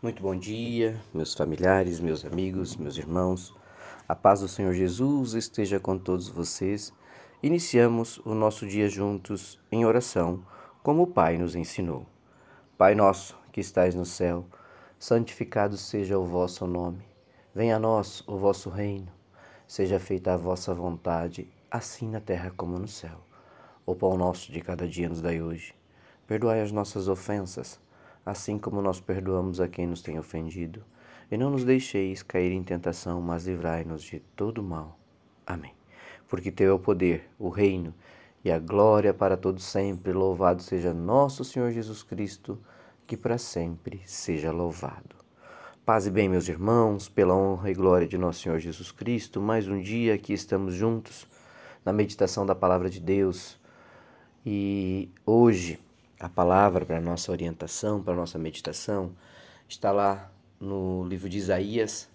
Muito bom dia, meus familiares, meus amigos, meus irmãos. A paz do Senhor Jesus esteja com todos vocês. Iniciamos o nosso dia juntos em oração, como o Pai nos ensinou. Pai nosso, que estais no céu, santificado seja o vosso nome. Venha a nós o vosso reino. Seja feita a vossa vontade, assim na terra como no céu. O pão nosso de cada dia nos dai hoje. Perdoai as nossas ofensas assim como nós perdoamos a quem nos tem ofendido. E não nos deixeis cair em tentação, mas livrai-nos de todo mal. Amém. Porque Teu é o poder, o reino e a glória para todos sempre. Louvado seja nosso Senhor Jesus Cristo, que para sempre seja louvado. Paz e bem, meus irmãos, pela honra e glória de nosso Senhor Jesus Cristo, mais um dia aqui estamos juntos na meditação da palavra de Deus. E hoje a palavra para nossa orientação, para nossa meditação, está lá no livro de Isaías,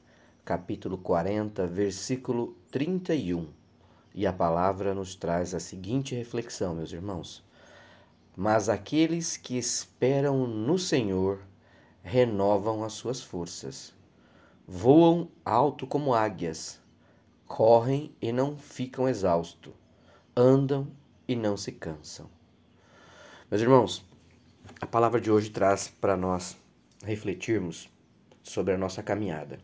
capítulo 40, versículo 31. E a palavra nos traz a seguinte reflexão, meus irmãos: Mas aqueles que esperam no Senhor renovam as suas forças, voam alto como águias, correm e não ficam exaustos, andam e não se cansam. Meus irmãos, a palavra de hoje traz para nós refletirmos sobre a nossa caminhada,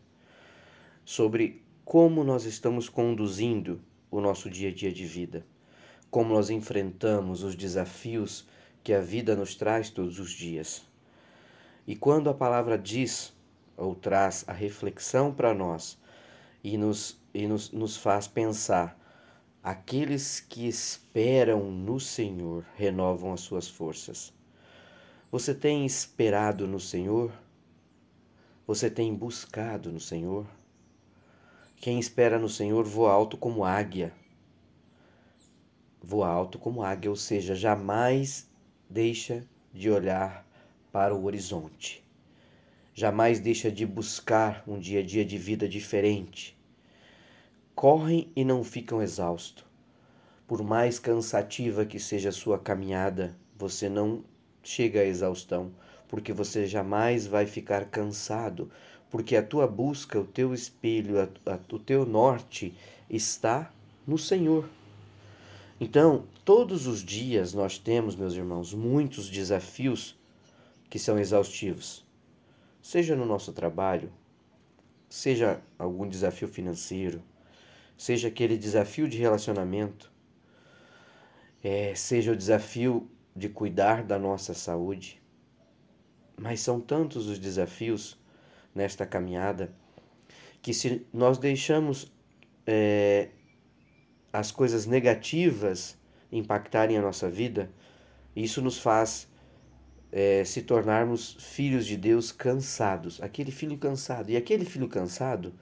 sobre como nós estamos conduzindo o nosso dia a dia de vida, como nós enfrentamos os desafios que a vida nos traz todos os dias. E quando a palavra diz ou traz a reflexão para nós e, nos, e nos, nos faz pensar Aqueles que esperam no Senhor renovam as suas forças. Você tem esperado no Senhor? Você tem buscado no Senhor? Quem espera no Senhor voa alto como águia. Voa alto como águia, ou seja, jamais deixa de olhar para o horizonte. Jamais deixa de buscar um dia a dia de vida diferente correm e não ficam exaustos. Por mais cansativa que seja a sua caminhada, você não chega à exaustão, porque você jamais vai ficar cansado, porque a tua busca, o teu espelho, a, a, o teu norte está no Senhor. Então, todos os dias nós temos, meus irmãos, muitos desafios que são exaustivos. Seja no nosso trabalho, seja algum desafio financeiro, seja aquele desafio de relacionamento, é, seja o desafio de cuidar da nossa saúde. Mas são tantos os desafios nesta caminhada que, se nós deixamos é, as coisas negativas impactarem a nossa vida, isso nos faz é, se tornarmos filhos de Deus cansados. Aquele filho cansado. E aquele filho cansado,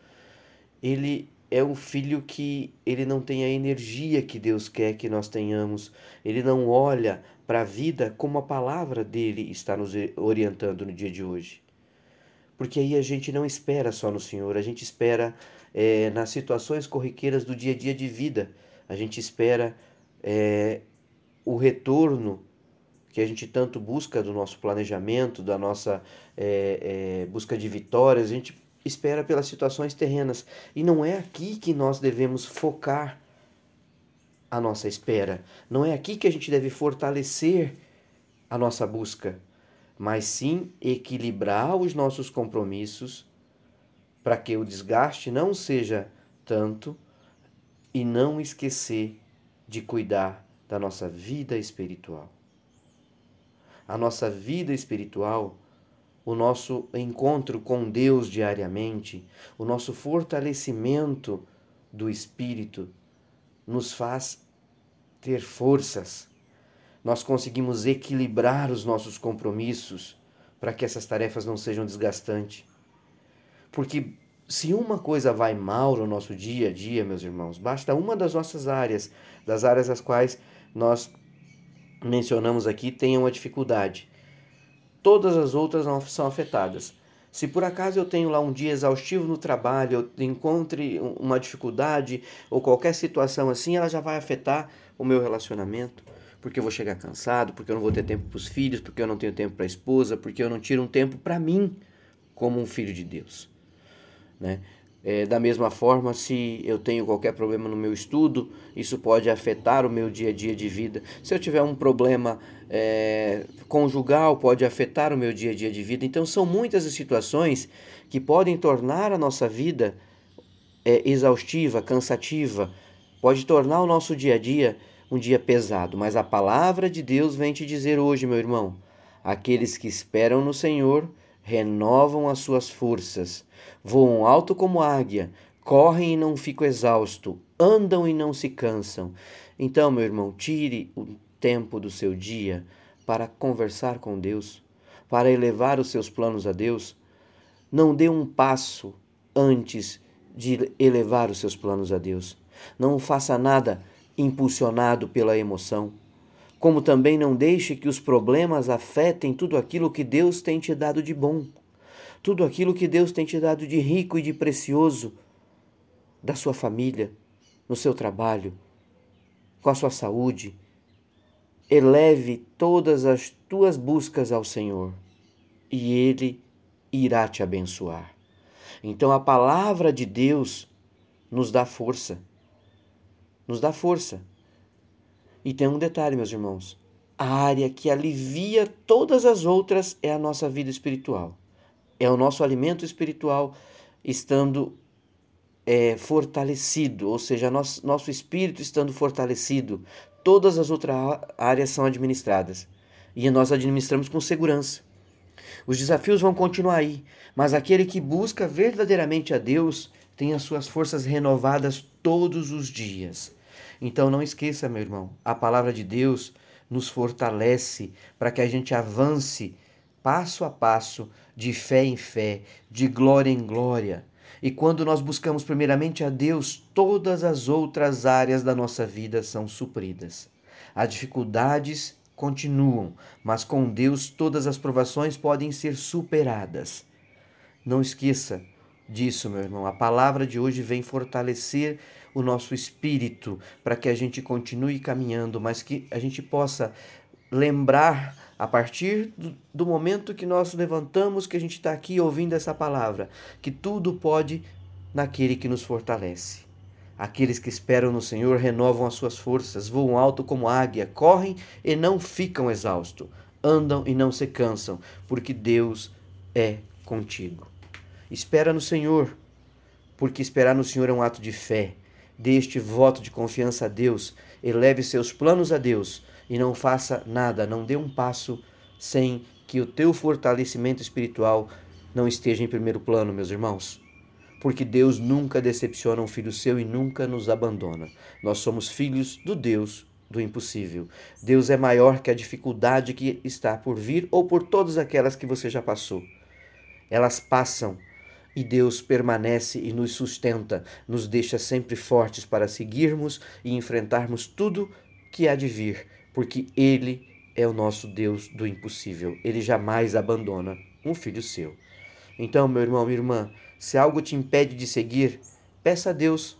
ele é um filho que ele não tem a energia que Deus quer que nós tenhamos. Ele não olha para a vida como a palavra dele está nos orientando no dia de hoje. Porque aí a gente não espera só no Senhor, a gente espera é, nas situações corriqueiras do dia a dia de vida. A gente espera é, o retorno que a gente tanto busca do nosso planejamento, da nossa é, busca de vitórias. A gente espera pelas situações terrenas. E não é aqui que nós devemos focar a nossa espera. Não é aqui que a gente deve fortalecer a nossa busca, mas sim equilibrar os nossos compromissos para que o desgaste não seja tanto e não esquecer de cuidar da nossa vida espiritual. A nossa vida espiritual o nosso encontro com Deus diariamente, o nosso fortalecimento do espírito, nos faz ter forças. Nós conseguimos equilibrar os nossos compromissos para que essas tarefas não sejam desgastantes. Porque se uma coisa vai mal no nosso dia a dia, meus irmãos, basta uma das nossas áreas, das áreas as quais nós mencionamos aqui, tenha uma dificuldade todas as outras são afetadas. Se por acaso eu tenho lá um dia exaustivo no trabalho, eu encontre uma dificuldade ou qualquer situação assim, ela já vai afetar o meu relacionamento, porque eu vou chegar cansado, porque eu não vou ter tempo para os filhos, porque eu não tenho tempo para a esposa, porque eu não tiro um tempo para mim, como um filho de Deus. Né? É, da mesma forma, se eu tenho qualquer problema no meu estudo, isso pode afetar o meu dia a dia de vida. Se eu tiver um problema é, conjugal, pode afetar o meu dia a dia de vida. Então, são muitas as situações que podem tornar a nossa vida é, exaustiva, cansativa, pode tornar o nosso dia a dia um dia pesado. Mas a palavra de Deus vem te dizer hoje, meu irmão: aqueles que esperam no Senhor renovam as suas forças, voam alto como águia, correm e não ficam exaustos, andam e não se cansam. Então, meu irmão, tire o tempo do seu dia para conversar com Deus, para elevar os seus planos a Deus. Não dê um passo antes de elevar os seus planos a Deus. Não faça nada impulsionado pela emoção como também não deixe que os problemas afetem tudo aquilo que Deus tem te dado de bom, tudo aquilo que Deus tem te dado de rico e de precioso da sua família, no seu trabalho, com a sua saúde. Eleve todas as tuas buscas ao Senhor e Ele irá te abençoar. Então a palavra de Deus nos dá força, nos dá força e tem um detalhe, meus irmãos: a área que alivia todas as outras é a nossa vida espiritual. É o nosso alimento espiritual estando é, fortalecido, ou seja, nosso, nosso espírito estando fortalecido. Todas as outras áreas são administradas e nós administramos com segurança. Os desafios vão continuar aí, mas aquele que busca verdadeiramente a Deus tem as suas forças renovadas todos os dias. Então não esqueça, meu irmão, a palavra de Deus nos fortalece para que a gente avance passo a passo, de fé em fé, de glória em glória. E quando nós buscamos primeiramente a Deus, todas as outras áreas da nossa vida são supridas. As dificuldades continuam, mas com Deus todas as provações podem ser superadas. Não esqueça disso, meu irmão. A palavra de hoje vem fortalecer o nosso espírito para que a gente continue caminhando, mas que a gente possa lembrar a partir do, do momento que nós levantamos, que a gente está aqui ouvindo essa palavra, que tudo pode naquele que nos fortalece. Aqueles que esperam no Senhor renovam as suas forças, voam alto como águia, correm e não ficam exaustos, andam e não se cansam, porque Deus é contigo. Espera no Senhor, porque esperar no Senhor é um ato de fé. Dê este voto de confiança a Deus, eleve seus planos a Deus e não faça nada, não dê um passo sem que o teu fortalecimento espiritual não esteja em primeiro plano, meus irmãos. Porque Deus nunca decepciona um filho seu e nunca nos abandona. Nós somos filhos do Deus do impossível. Deus é maior que a dificuldade que está por vir ou por todas aquelas que você já passou. Elas passam e Deus permanece e nos sustenta, nos deixa sempre fortes para seguirmos e enfrentarmos tudo que há de vir, porque Ele é o nosso Deus do impossível. Ele jamais abandona um filho seu. Então, meu irmão, minha irmã, se algo te impede de seguir, peça a Deus,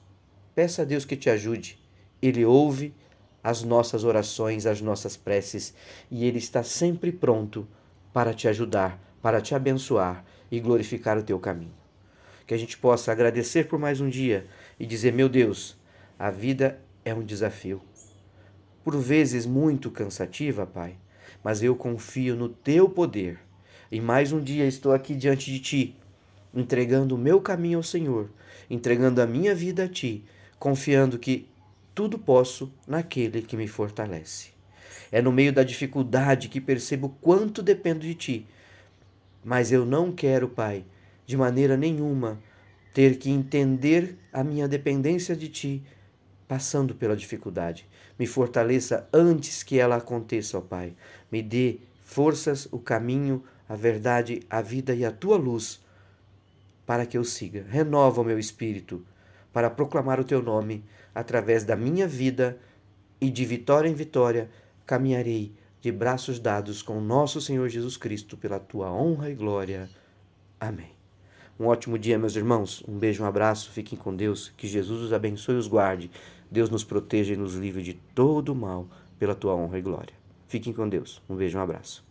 peça a Deus que te ajude. Ele ouve as nossas orações, as nossas preces, e Ele está sempre pronto para te ajudar, para te abençoar e glorificar o teu caminho que a gente possa agradecer por mais um dia e dizer: meu Deus, a vida é um desafio. Por vezes muito cansativa, Pai, mas eu confio no Teu poder. E mais um dia estou aqui diante de Ti, entregando o meu caminho ao Senhor, entregando a minha vida a Ti, confiando que tudo posso naquele que me fortalece. É no meio da dificuldade que percebo quanto dependo de Ti. Mas eu não quero, Pai, de maneira nenhuma ter que entender a minha dependência de Ti, passando pela dificuldade. Me fortaleça antes que ela aconteça, ó Pai. Me dê forças, o caminho, a verdade, a vida e a Tua luz para que eu siga. Renova o meu espírito para proclamar o Teu nome através da minha vida e de vitória em vitória caminharei de braços dados com nosso Senhor Jesus Cristo pela Tua honra e glória. Amém. Um ótimo dia, meus irmãos. Um beijo, um abraço. Fiquem com Deus. Que Jesus os abençoe e os guarde. Deus nos proteja e nos livre de todo mal, pela tua honra e glória. Fiquem com Deus. Um beijo, um abraço.